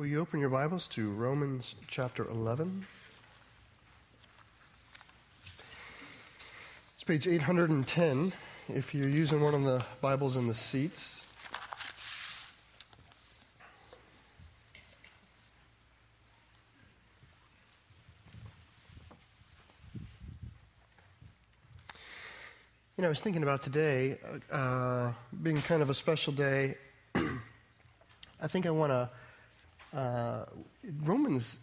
Will you open your Bibles to Romans chapter 11? It's page 810 if you're using one of the Bibles in the seats. You know, I was thinking about today uh, being kind of a special day. I think I want to uh, Romans,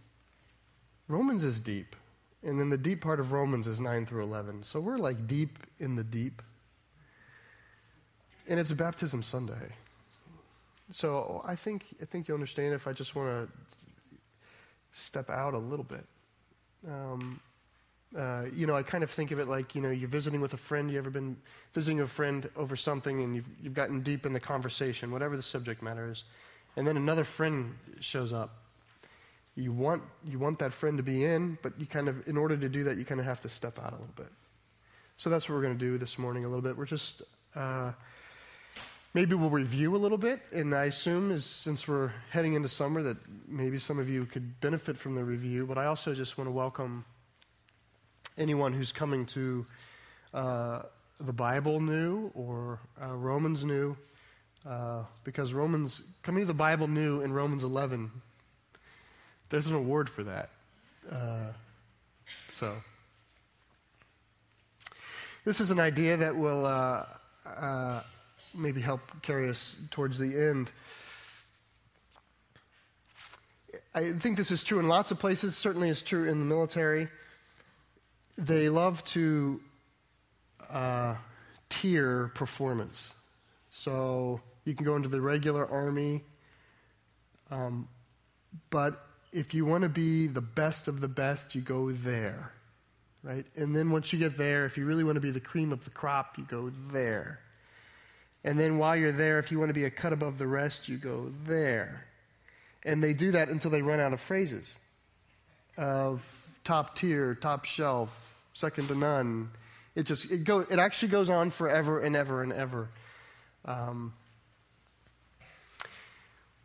Romans is deep. And then the deep part of Romans is 9 through 11. So we're like deep in the deep. And it's a baptism Sunday. So I think, I think you understand if I just want to step out a little bit. Um, uh, you know, I kind of think of it like, you know, you're visiting with a friend. You ever been visiting a friend over something and you've, you've gotten deep in the conversation, whatever the subject matter is and then another friend shows up. You want, you want that friend to be in, but you kind of, in order to do that, you kind of have to step out a little bit. So that's what we're going to do this morning a little bit. We're just, uh, maybe we'll review a little bit, and I assume is, since we're heading into summer that maybe some of you could benefit from the review, but I also just want to welcome anyone who's coming to uh, the Bible new or uh, Romans new. Uh, because Romans, coming to the Bible new in Romans 11, there's an award for that. Uh, so, this is an idea that will uh, uh, maybe help carry us towards the end. I think this is true in lots of places, certainly is true in the military. They love to uh, tier performance. So, you can go into the regular army. Um, but if you want to be the best of the best, you go there. Right? And then once you get there, if you really want to be the cream of the crop, you go there. And then while you're there, if you want to be a cut above the rest, you go there. And they do that until they run out of phrases of top tier, top shelf, second to none. It just it go it actually goes on forever and ever and ever. Um,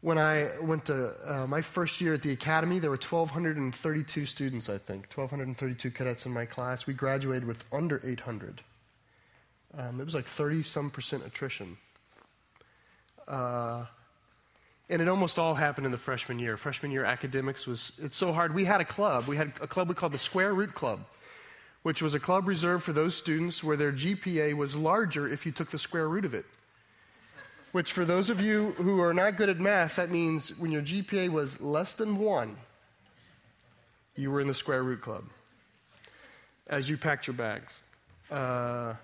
when I went to uh, my first year at the academy, there were 1,232 students, I think, 1,232 cadets in my class. We graduated with under 800. Um, it was like 30 some percent attrition. Uh, and it almost all happened in the freshman year. Freshman year academics was, it's so hard. We had a club. We had a club we called the Square Root Club, which was a club reserved for those students where their GPA was larger if you took the square root of it which for those of you who are not good at math, that means when your GPA was less than one, you were in the square root club as you packed your bags. Uh,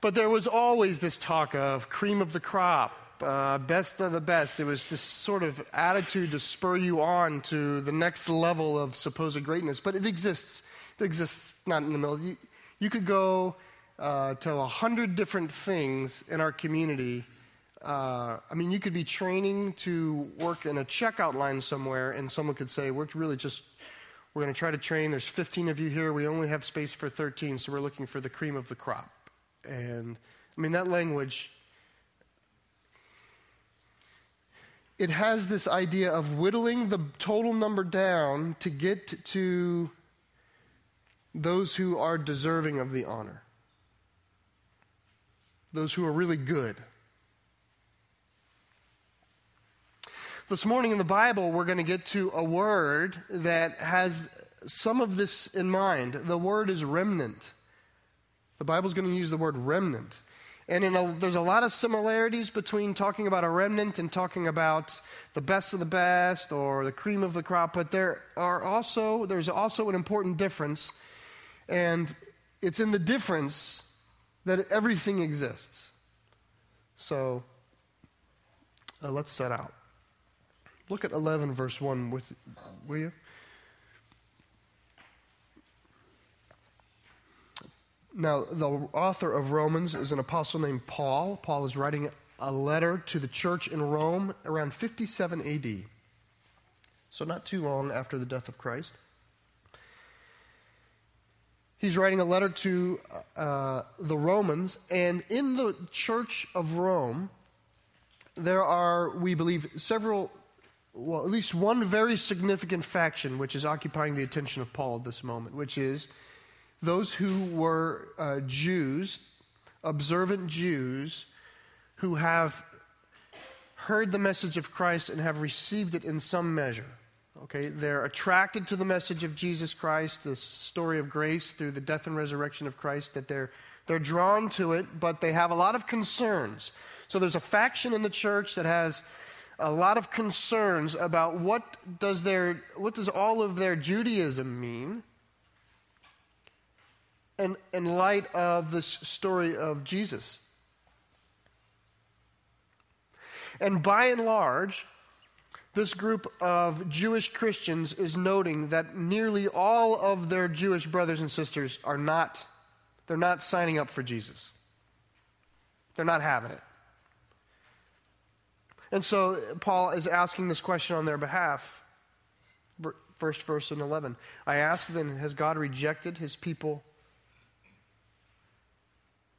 but there was always this talk of cream of the crop, uh, best of the best. It was this sort of attitude to spur you on to the next level of supposed greatness. But it exists. It exists not in the middle. You, you could go uh, to a hundred different things in our community uh, I mean, you could be training to work in a checkout line somewhere, and someone could say, We're really just, we're going to try to train. There's 15 of you here. We only have space for 13, so we're looking for the cream of the crop. And I mean, that language, it has this idea of whittling the total number down to get to those who are deserving of the honor, those who are really good. This morning in the Bible, we're going to get to a word that has some of this in mind. The word is remnant. The Bible's going to use the word remnant. And a, there's a lot of similarities between talking about a remnant and talking about the best of the best or the cream of the crop, but there are also there's also an important difference, and it's in the difference that everything exists. So uh, let's set out. Look at 11, verse 1, with, will you? Now, the author of Romans is an apostle named Paul. Paul is writing a letter to the church in Rome around 57 AD. So, not too long after the death of Christ. He's writing a letter to uh, the Romans, and in the church of Rome, there are, we believe, several well, at least one very significant faction which is occupying the attention of Paul at this moment, which is those who were uh, Jews, observant Jews, who have heard the message of Christ and have received it in some measure. Okay, they're attracted to the message of Jesus Christ, the story of grace through the death and resurrection of Christ, that they're, they're drawn to it, but they have a lot of concerns. So there's a faction in the church that has a lot of concerns about what does their what does all of their Judaism mean in, in light of this story of Jesus. And by and large, this group of Jewish Christians is noting that nearly all of their Jewish brothers and sisters are not they're not signing up for Jesus. They're not having it. And so uh, Paul is asking this question on their behalf. First verse in 11. I ask then, has God rejected his people?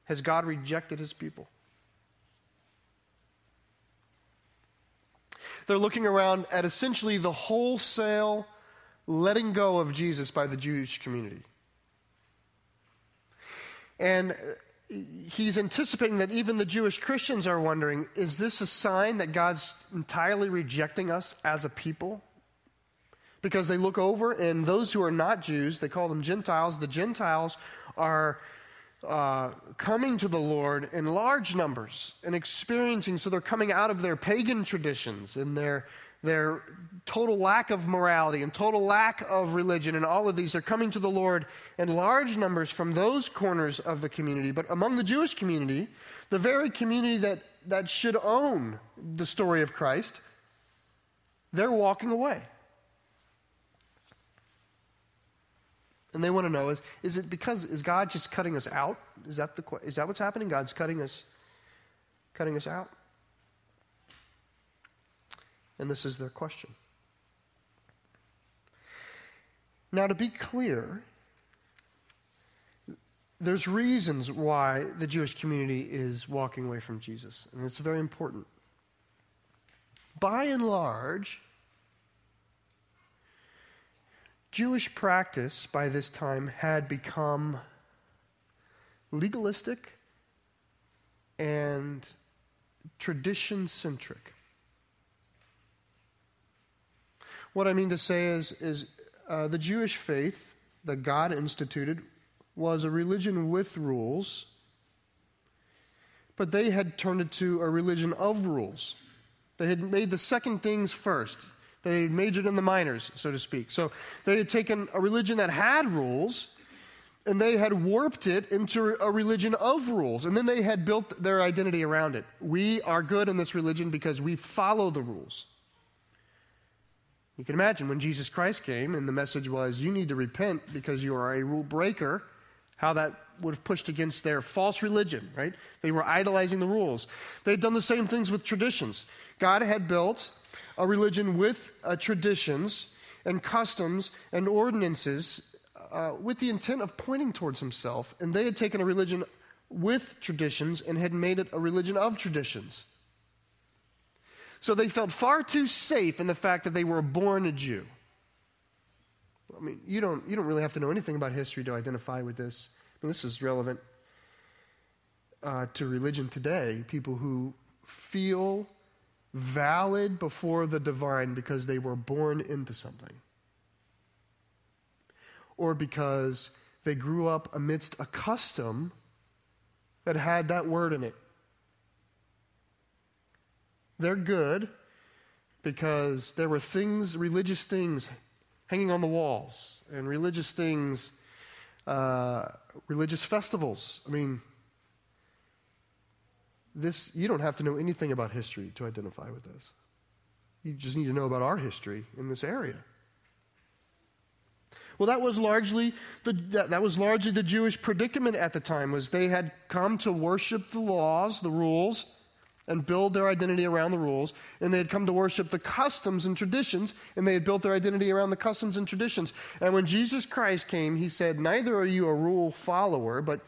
Has God rejected his people? They're looking around at essentially the wholesale letting go of Jesus by the Jewish community. And uh, he's anticipating that even the Jewish Christians are wondering is this a sign that God's entirely rejecting us as a people? Because they look over, and those who are not Jews, they call them Gentiles, the Gentiles are uh, coming to the Lord in large numbers and experiencing, so they're coming out of their pagan traditions and their their total lack of morality and total lack of religion and all of these are coming to the Lord in large numbers from those corners of the community. But among the Jewish community, the very community that, that should own the story of Christ, they're walking away. And they want to know is, is it because is God just cutting us out? Is that the is that what's happening? God's cutting us cutting us out? And this is their question. Now, to be clear, there's reasons why the Jewish community is walking away from Jesus, and it's very important. By and large, Jewish practice by this time had become legalistic and tradition centric. What I mean to say is, is uh, the Jewish faith that God instituted was a religion with rules, but they had turned it to a religion of rules. They had made the second things first. They had majored in the minors, so to speak. So they had taken a religion that had rules and they had warped it into a religion of rules. And then they had built their identity around it. We are good in this religion because we follow the rules. You can imagine when Jesus Christ came and the message was, you need to repent because you are a rule breaker, how that would have pushed against their false religion, right? They were idolizing the rules. They had done the same things with traditions. God had built a religion with uh, traditions and customs and ordinances uh, with the intent of pointing towards himself. And they had taken a religion with traditions and had made it a religion of traditions. So they felt far too safe in the fact that they were born a Jew. I mean, you don't, you don't really have to know anything about history to identify with this. I mean, this is relevant uh, to religion today. People who feel valid before the divine because they were born into something, or because they grew up amidst a custom that had that word in it. They're good because there were things, religious things, hanging on the walls, and religious things, uh, religious festivals. I mean, this you don't have to know anything about history to identify with this. You just need to know about our history in this area. Well, that was largely the, that was largely the Jewish predicament at the time. Was they had come to worship the laws, the rules, and build their identity around the rules, and they had come to worship the customs and traditions, and they had built their identity around the customs and traditions. And when Jesus Christ came, he said, Neither are you a rule follower, but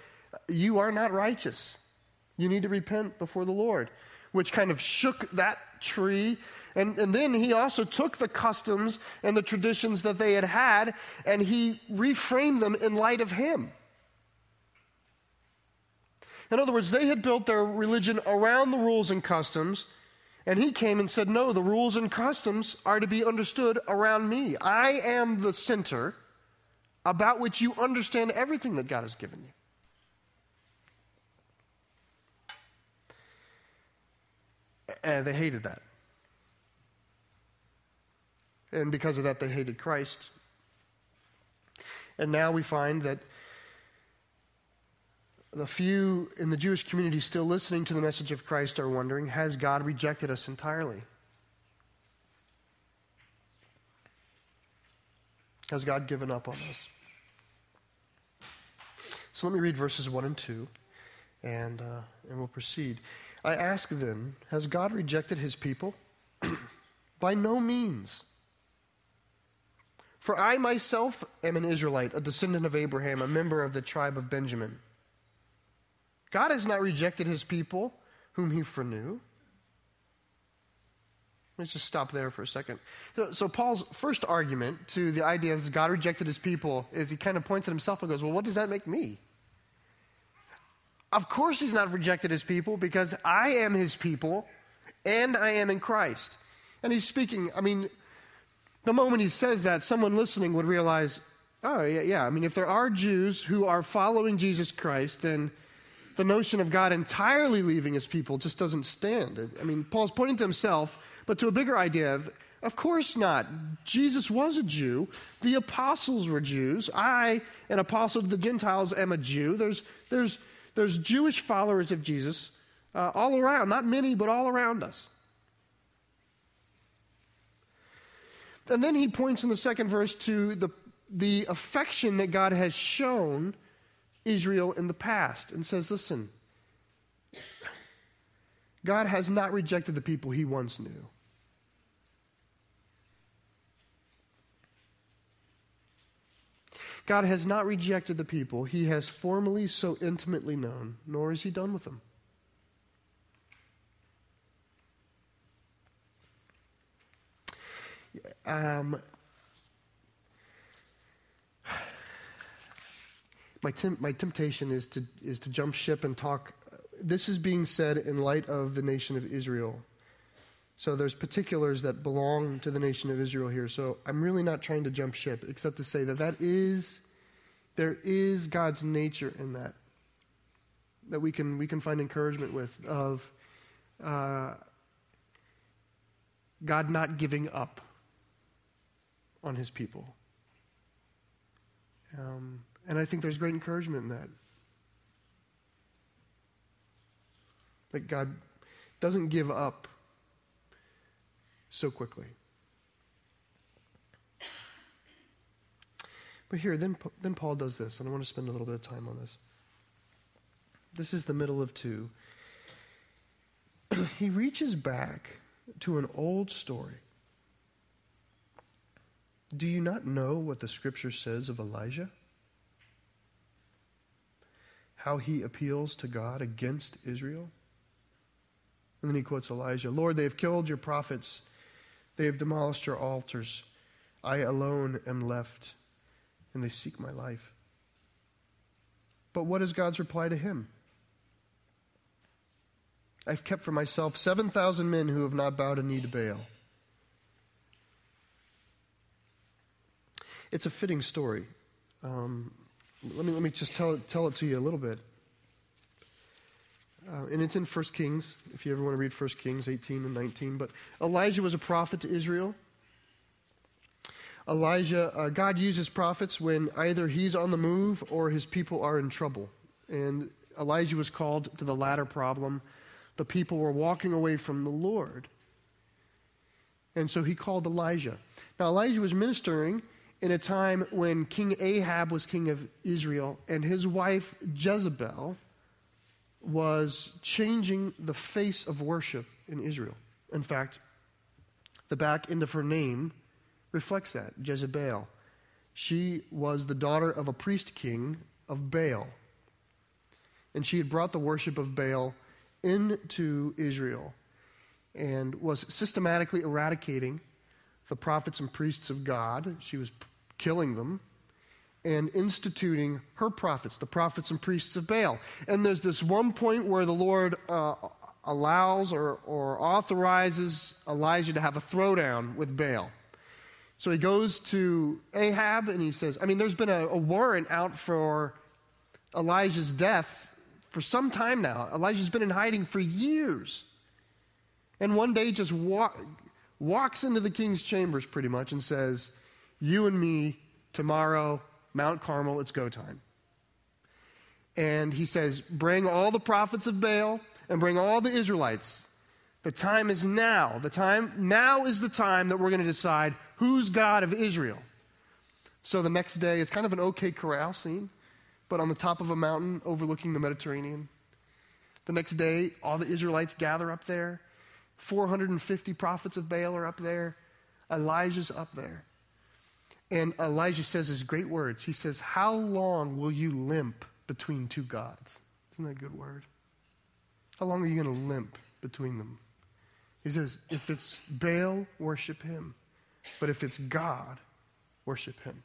you are not righteous. You need to repent before the Lord, which kind of shook that tree And, and then he also took the customs and the traditions that they had had and he reframed them in light of him. In other words, they had built their religion around the rules and customs, and he came and said, No, the rules and customs are to be understood around me. I am the center about which you understand everything that God has given you. And they hated that. And because of that, they hated Christ. And now we find that the few in the Jewish community still listening to the message of Christ are wondering has God rejected us entirely? Has God given up on us? So let me read verses 1 and 2, and, uh, and we'll proceed. I ask then, has God rejected his people? By no means. For I myself am an Israelite, a descendant of Abraham, a member of the tribe of Benjamin. God has not rejected his people whom he foreknew. Let's just stop there for a second. So, so, Paul's first argument to the idea of God rejected his people is he kind of points at himself and goes, Well, what does that make me? Of course, he's not rejected his people because I am his people and I am in Christ. And he's speaking, I mean, the moment he says that, someone listening would realize, oh, yeah, yeah. I mean, if there are Jews who are following Jesus Christ, then the notion of God entirely leaving his people just doesn't stand. I mean, Paul's pointing to himself, but to a bigger idea of, of course not. Jesus was a Jew. The apostles were Jews. I, an apostle to the Gentiles, am a Jew. There's, there's, there's Jewish followers of Jesus uh, all around, not many, but all around us. And then he points in the second verse to the, the affection that God has shown Israel in the past and says, listen, God has not rejected the people he once knew. God has not rejected the people he has formerly so intimately known, nor is he done with them. Um, my, my temptation is to, is to jump ship and talk. This is being said in light of the nation of Israel. So there's particulars that belong to the nation of Israel here. So I'm really not trying to jump ship, except to say that that is, there is God's nature in that, that we can, we can find encouragement with, of uh, God not giving up on his people. Um, and I think there's great encouragement in that. That God doesn't give up so quickly. But here, then, then Paul does this, and I want to spend a little bit of time on this. This is the middle of two. he reaches back to an old story do you not know what the scripture says of Elijah? How he appeals to God against Israel? And then he quotes Elijah Lord, they have killed your prophets, they have demolished your altars. I alone am left, and they seek my life. But what is God's reply to him? I've kept for myself 7,000 men who have not bowed a knee to Baal. It's a fitting story. Um, let, me, let me just tell it, tell it to you a little bit. Uh, and it's in 1 Kings, if you ever want to read 1 Kings 18 and 19. But Elijah was a prophet to Israel. Elijah, uh, God uses prophets when either he's on the move or his people are in trouble. And Elijah was called to the latter problem. The people were walking away from the Lord. And so he called Elijah. Now, Elijah was ministering in a time when King Ahab was king of Israel and his wife Jezebel was changing the face of worship in Israel. In fact, the back end of her name reflects that Jezebel. She was the daughter of a priest king of Baal. And she had brought the worship of Baal into Israel. and was systematically eradicating the prophets and priests of God. She was killing them and instituting her prophets, the prophets and priests of Baal. And there's this one point where the Lord uh, allows or, or authorizes Elijah to have a throwdown with Baal. So he goes to Ahab and he says, I mean, there's been a, a warrant out for Elijah's death for some time now. Elijah's been in hiding for years. And one day just walk, walks into the king's chambers pretty much and says, You and me tomorrow Mount Carmel, it's go time. And he says, Bring all the prophets of Baal and bring all the Israelites. The time is now. The time now is the time that we're going to decide who's God of Israel. So the next day, it's kind of an OK Corral scene, but on the top of a mountain overlooking the Mediterranean. The next day, all the Israelites gather up there. 450 prophets of Baal are up there. Elijah's up there. And Elijah says his great words. He says, How long will you limp between two gods? Isn't that a good word? How long are you going to limp between them? He says, If it's Baal, worship him. But if it's God, worship him.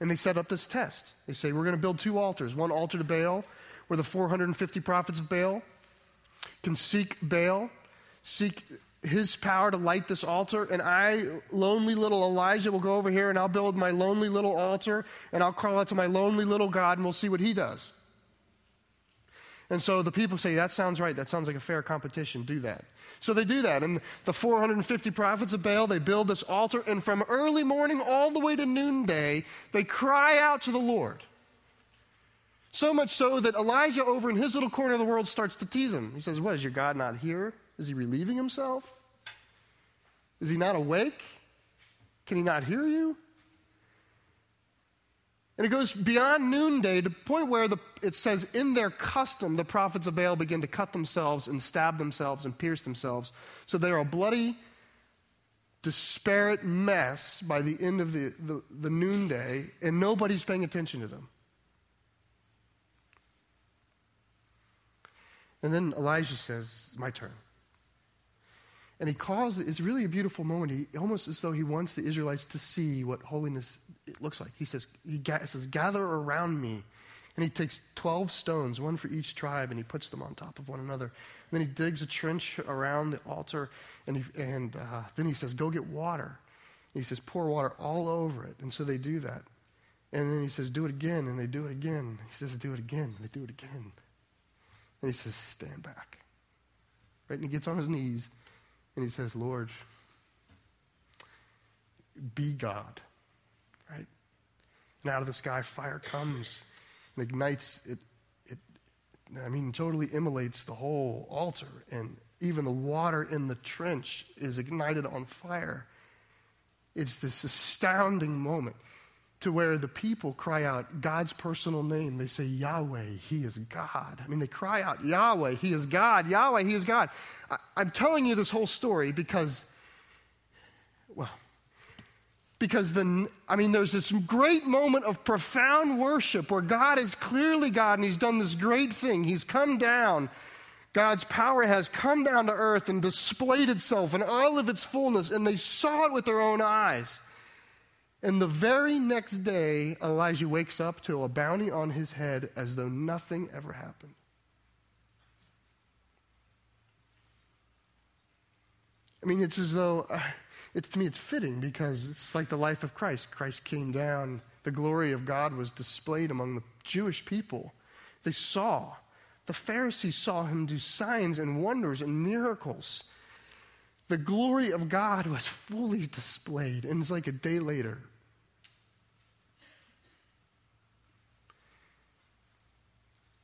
And they set up this test. They say, We're going to build two altars one altar to Baal, where the 450 prophets of Baal can seek Baal, seek his power to light this altar, and I, lonely little Elijah, will go over here and I'll build my lonely little altar and I'll call out to my lonely little God and we'll see what he does. And so the people say, That sounds right. That sounds like a fair competition. Do that. So they do that. And the 450 prophets of Baal, they build this altar, and from early morning all the way to noonday, they cry out to the Lord. So much so that Elijah, over in his little corner of the world, starts to tease him. He says, What, is your God not here? Is he relieving himself? Is he not awake? Can he not hear you? And it goes beyond noonday to the point where the, it says, in their custom, the prophets of Baal begin to cut themselves and stab themselves and pierce themselves. So they're a bloody, disparate mess by the end of the, the, the noonday, and nobody's paying attention to them. And then Elijah says, My turn. And he calls it's really a beautiful moment. He almost as though he wants the Israelites to see what holiness looks like. He says, he says, Gather around me. And he takes 12 stones, one for each tribe, and he puts them on top of one another. And then he digs a trench around the altar, and, he, and uh, then he says, Go get water. And he says, Pour water all over it. And so they do that. And then he says, Do it again, and they do it again. He says, Do it again, they do it again. And he says, Stand back. Right? And he gets on his knees and he says, Lord, be God. Right? And out of the sky, fire comes and ignites it. It, I mean, totally immolates the whole altar. And even the water in the trench is ignited on fire. It's this astounding moment to where the people cry out God's personal name. They say, Yahweh, He is God. I mean, they cry out, Yahweh, He is God. Yahweh, He is God. I, I'm telling you this whole story because, well, because the, I mean, there's this great moment of profound worship where God is clearly God and He's done this great thing. He's come down. God's power has come down to earth and displayed itself in all of its fullness, and they saw it with their own eyes. And the very next day, Elijah wakes up to a bounty on his head as though nothing ever happened. I mean, it's as though, uh, it's, to me, it's fitting because it's like the life of Christ. Christ came down, the glory of God was displayed among the Jewish people. They saw, the Pharisees saw him do signs and wonders and miracles. The glory of God was fully displayed, and it's like a day later,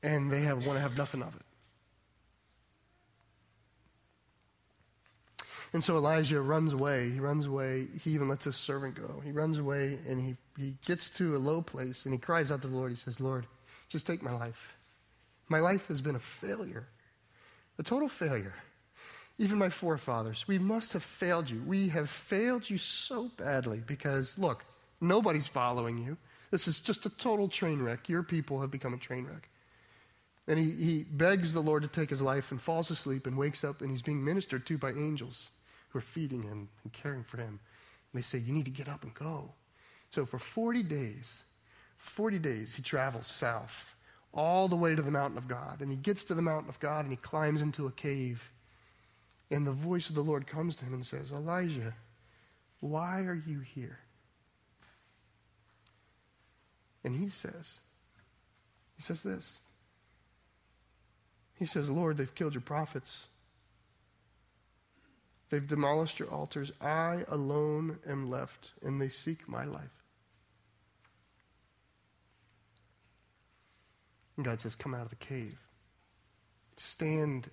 and they have, want to have nothing of it. And so Elijah runs away. He runs away. He even lets his servant go. He runs away and he, he gets to a low place and he cries out to the Lord. He says, Lord, just take my life. My life has been a failure, a total failure. Even my forefathers, we must have failed you. We have failed you so badly because, look, nobody's following you. This is just a total train wreck. Your people have become a train wreck. And he, he begs the Lord to take his life and falls asleep and wakes up and he's being ministered to by angels who are feeding him and caring for him. And they say, You need to get up and go. So for 40 days, 40 days, he travels south all the way to the mountain of God. And he gets to the mountain of God and he climbs into a cave. And the voice of the Lord comes to him and says, Elijah, why are you here? And he says, He says this. He says, Lord, they've killed your prophets. They've demolished your altars. I alone am left, and they seek my life. And God says, Come out of the cave. Stand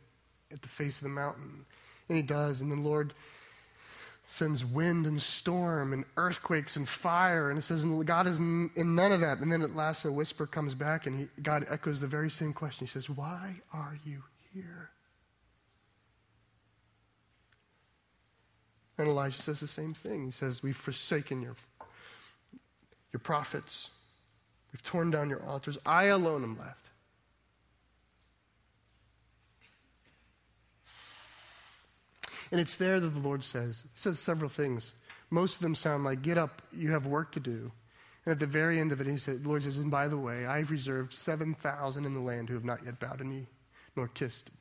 at the face of the mountain. And he does. And then Lord sends wind and storm and earthquakes and fire. And it says, God is in none of that. And then at last a whisper comes back, and he, God echoes the very same question. He says, Why are you here? And Elijah says the same thing. He says, We've forsaken your, your prophets. We've torn down your altars. I alone am left. And it's there that the Lord says, He says several things. Most of them sound like, Get up, you have work to do. And at the very end of it, he said, the Lord says, And by the way, I've reserved 7,000 in the land who have not yet bowed a knee nor kissed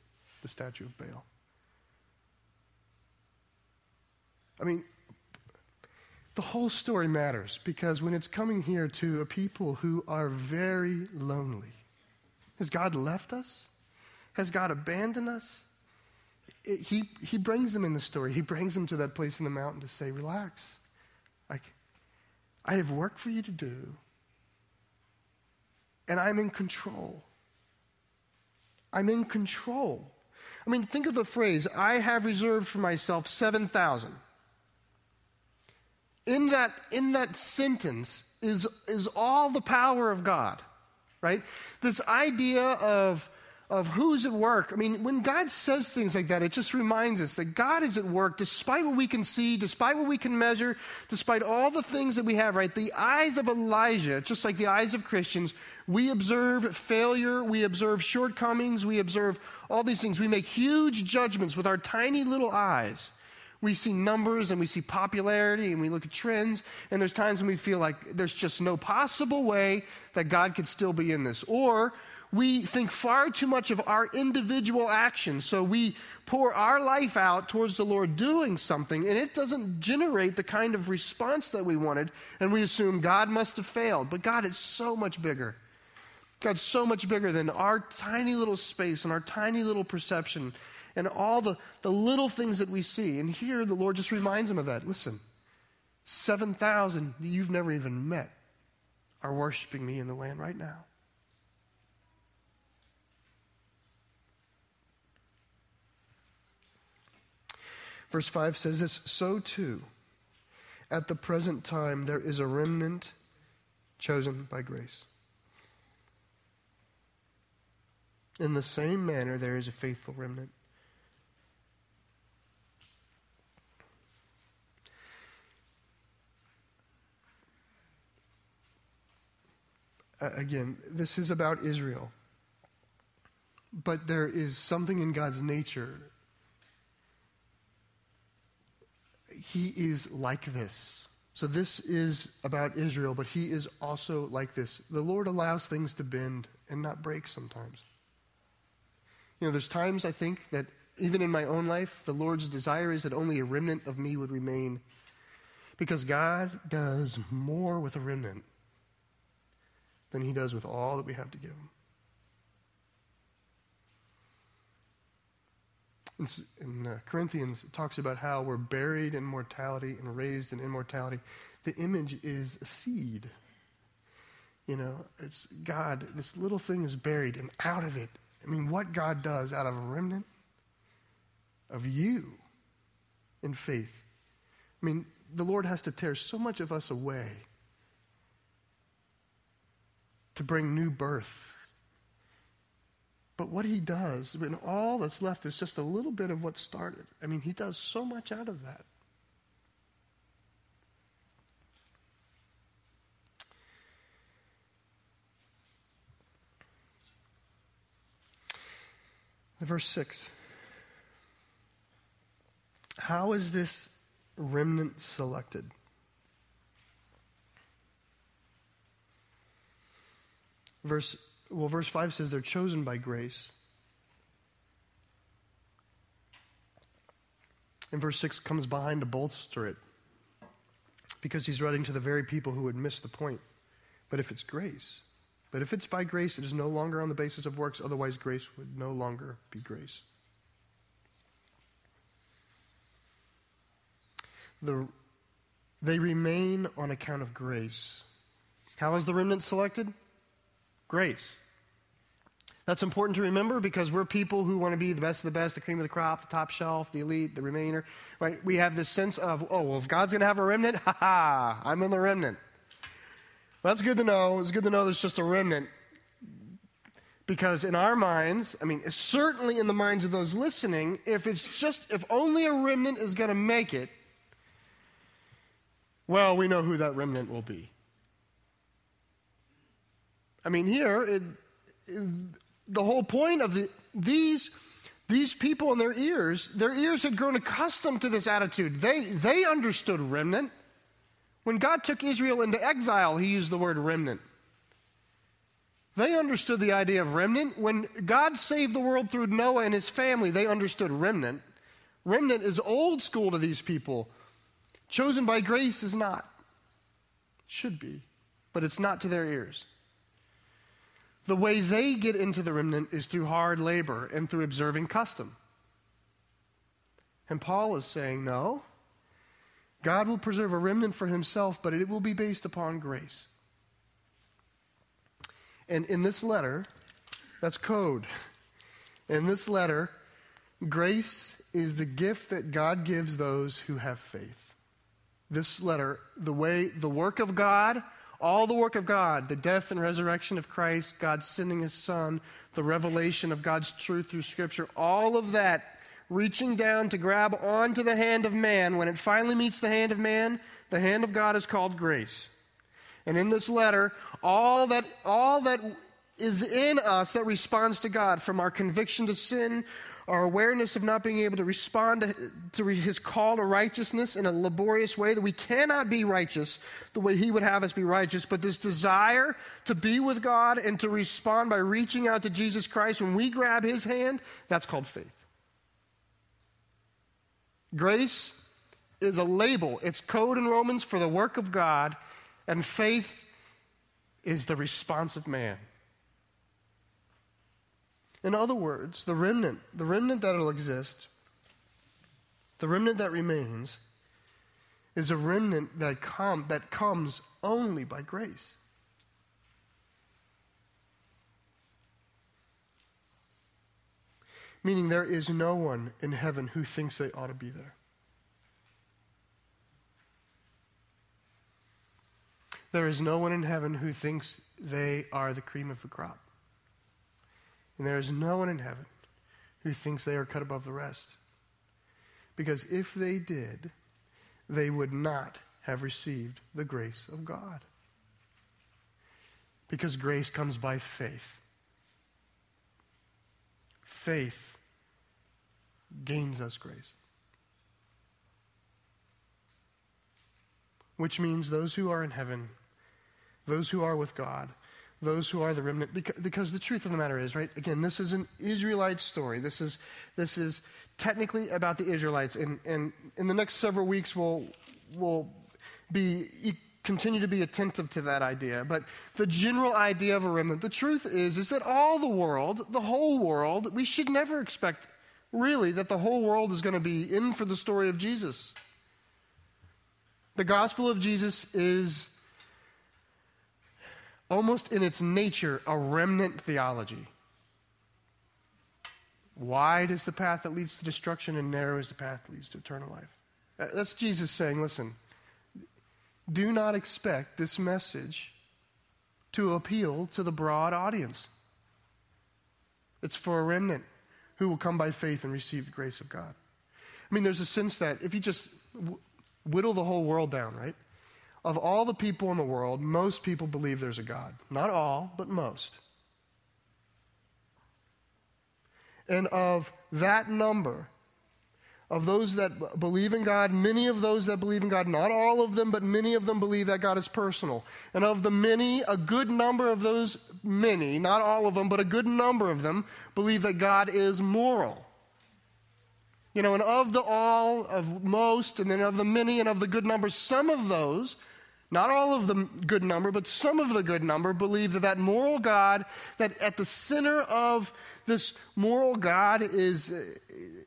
the statue of Baal. I mean, the whole story matters because when it's coming here to a people who are very lonely, has God left us? Has God abandoned us? He, he brings them in the story. He brings them to that place in the mountain to say, relax. Like, I have work for you to do, and I'm in control. I'm in control. I mean, think of the phrase, I have reserved for myself 7,000 in that, in that sentence is, is all the power of God, right? This idea of, of who's at work. I mean, when God says things like that, it just reminds us that God is at work despite what we can see, despite what we can measure, despite all the things that we have, right? The eyes of Elijah, just like the eyes of Christians, we observe failure, we observe shortcomings, we observe all these things. We make huge judgments with our tiny little eyes we see numbers and we see popularity and we look at trends, and there's times when we feel like there's just no possible way that God could still be in this. Or we think far too much of our individual actions, so we pour our life out towards the Lord doing something, and it doesn't generate the kind of response that we wanted, and we assume God must have failed. But God is so much bigger. God's so much bigger than our tiny little space and our tiny little perception and all the, the little things that we see. And here the Lord just reminds him of that. Listen, 7,000 you've never even met are worshiping me in the land right now. Verse 5 says this So too, at the present time, there is a remnant chosen by grace. In the same manner, there is a faithful remnant. again, this is about Israel. But there is something in God's nature. He is like this. So this is about Israel, but he is also like this. The Lord allows things to bend and not break sometimes. You know, there's times I think that even in my own life, the Lord's desire is that only a remnant of me would remain because God does more with a remnant than he does with all that we have to give him. In, in uh, Corinthians, it talks about how we're buried in mortality and raised in immortality. The image is a seed. You know, it's God, this little thing is buried, and out of it, I mean, what God does out of a remnant of you in faith. I mean, the Lord has to tear so much of us away to bring new birth. But what he does, when all that's left is just a little bit of what started, I mean, he does so much out of that. Verse 6. How is this remnant selected? Verse well verse 5 says they're chosen by grace. And verse 6 comes behind to bolster it because he's writing to the very people who would miss the point. But if it's grace, but if it's by grace, it is no longer on the basis of works, otherwise, grace would no longer be grace. The, they remain on account of grace. How is the remnant selected? Grace. That's important to remember because we're people who want to be the best of the best, the cream of the crop, the top shelf, the elite, the remainder. Right? We have this sense of, oh, well, if God's going to have a remnant, ha ha, I'm in the remnant. Well, that's good to know. It's good to know there's just a remnant. Because in our minds, I mean, certainly in the minds of those listening, if it's just, if only a remnant is going to make it, well, we know who that remnant will be. I mean, here, it, it, the whole point of the, these, these people in their ears, their ears had grown accustomed to this attitude. They, they understood remnant. When God took Israel into exile, he used the word remnant. They understood the idea of remnant. When God saved the world through Noah and his family, they understood remnant. Remnant is old school to these people. Chosen by grace is not. Should be, but it's not to their ears. The way they get into the remnant is through hard labor and through observing custom. And Paul is saying, no. God will preserve a remnant for himself, but it will be based upon grace. And in this letter, that's code. In this letter, grace is the gift that God gives those who have faith. This letter, the way, the work of God, all the work of God, the death and resurrection of Christ, God sending his Son, the revelation of God's truth through Scripture, all of that reaching down to grab onto the hand of man, when it finally meets the hand of man, the hand of God is called grace. And in this letter, all that, all that is in us that responds to God, from our conviction to sin, our awareness of not being able to respond to, to, his call to righteousness in a laborious way, that we cannot be righteous the way he would have us be righteous, but this desire to be with God and to respond by reaching out to Jesus Christ when we grab his hand, that's called faith. Grace is a label, it's code in Romans for the work of God, and faith is the response of man. In other words, the remnant, the remnant that will exist, the remnant that remains, is a remnant that, com- that comes only by grace. Meaning, there is no one in heaven who thinks they ought to be there. There is no one in heaven who thinks they are the cream of the crop. And there is no one in heaven who thinks they are cut above the rest. Because if they did, they would not have received the grace of God. Because grace comes by faith. Faith gains us grace. Which means those who are in heaven, those who are with God, those who are the remnant because, because, the truth of the matter is right again this is an israelite story. This is this is technically about the israelites and and in the next several weeks we'll we'll be continue to be attentive to that idea. But the general idea of a remnant the truth is is that all the world the whole world we should never expect really that the whole world is going to be in for the story of jesus. The gospel of jesus is almost in its nature, a remnant theology. Wide is the path that leads to destruction, and narrow is the path that leads to eternal life. Uh, that's Jesus saying, listen, do not expect this message to appeal to the broad audience. It's for a remnant who will come by faith and receive the grace of God. I mean, there's a sense that if you just whittle the whole world down, right? Of all the people in the world, most people believe there's a God. Not all, but most. And of that number, of those that believe in God, many of those that believe in God, not all of them, but many of them believe that God is personal. And of the many, a good number of those many, not all of them, but a good number of them, believe that God is moral. You know, and of the all, of most, and then of the many, and of the good number, some of those, not all of the good number, but some of the good number, believe that that moral God, that at the center of this moral God is,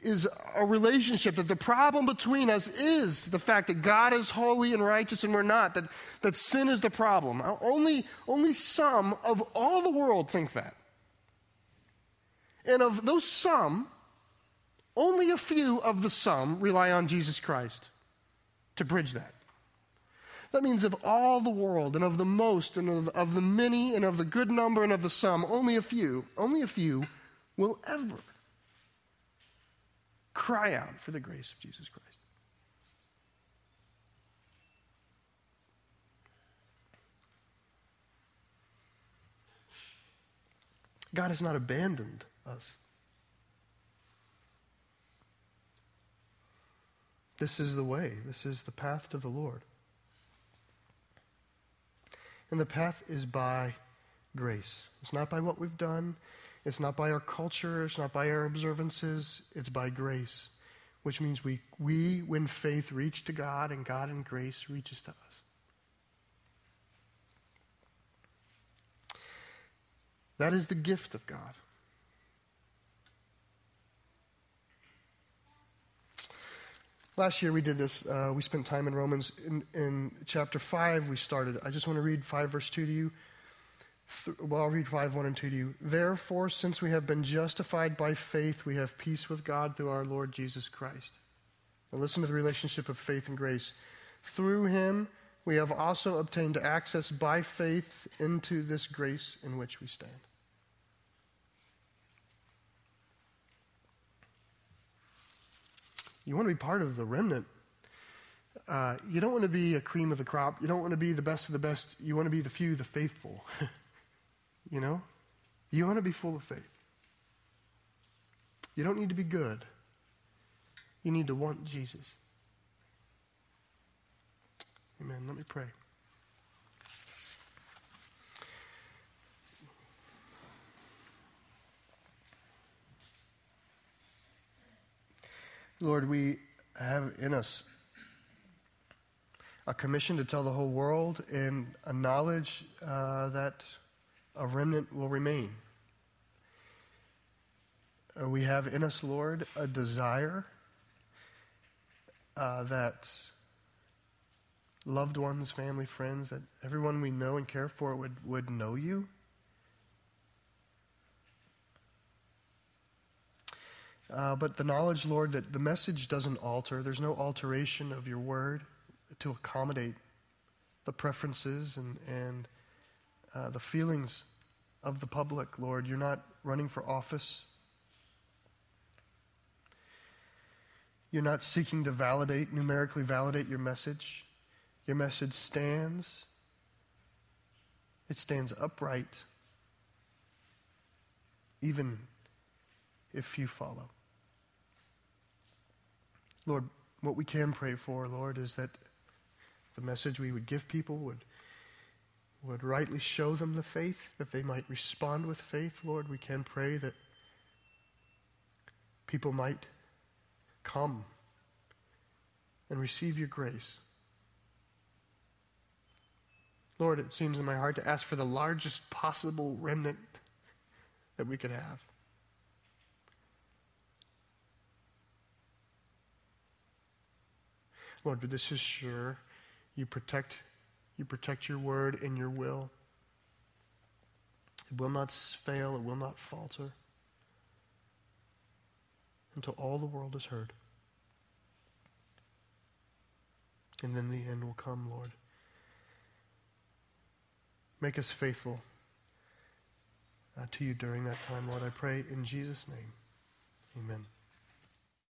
is a relationship, that the problem between us is the fact that God is holy and righteous and we're not, that, that sin is the problem. Uh, only, only some of all the world think that. And of those some, only a few of the some rely on Jesus Christ to bridge that. That means of all the world and of the most and of, of the many and of the good number and of the some, only a few, only a few will ever cry out for the grace of Jesus Christ. God has not abandoned us. This is the way, this is the path to the Lord. And the path is by grace. It's not by what we've done, it's not by our culture, it's not by our observances, it's by grace, which means we, we when faith, reach to God, and God in grace reaches to us. That is the gift of God. Last year we did this. Uh, we spent time in Romans. In, in, chapter 5, we started. I just want to read 5, verse 2 to you. Well, I'll read 5, 1 and 2 to you. Therefore, since we have been justified by faith, we have peace with God through our Lord Jesus Christ. Now, listen to the relationship of faith and grace. Through him, we have also obtained access by faith into this grace in which we stand. You want to be part of the remnant. Uh, you don't want to be a cream of the crop. You don't want to be the best of the best. You want to be the few, the faithful. you know? You want to be full of faith. You don't need to be good. You need to want Jesus. Amen. Let me pray. Lord, we have in us a commission to tell the whole world and a knowledge uh, that a remnant will remain. Uh, we have in us, Lord, a desire uh, that loved ones, family, friends, that everyone we know and care for would, would know you Uh, but the knowledge, Lord, that the message doesn't alter. There's no alteration of your word to accommodate the preferences and, and uh, the feelings of the public, Lord. You're not running for office. You're not seeking to validate, numerically validate your message. Your message stands, it stands upright, even if few follow. Lord, what we can pray for, Lord, is that the message we would give people would, would rightly show them the faith, that they might respond with faith, Lord. We can pray that people might come and receive your grace. Lord, it seems in my heart to ask for the largest possible remnant that we could have. Lord, this is sure. You protect, you protect your word and your will. It will not fail, it will not falter until all the world is heard. And then the end will come, Lord. Make us faithful uh, to you during that time, Lord. I pray in Jesus' name. Amen.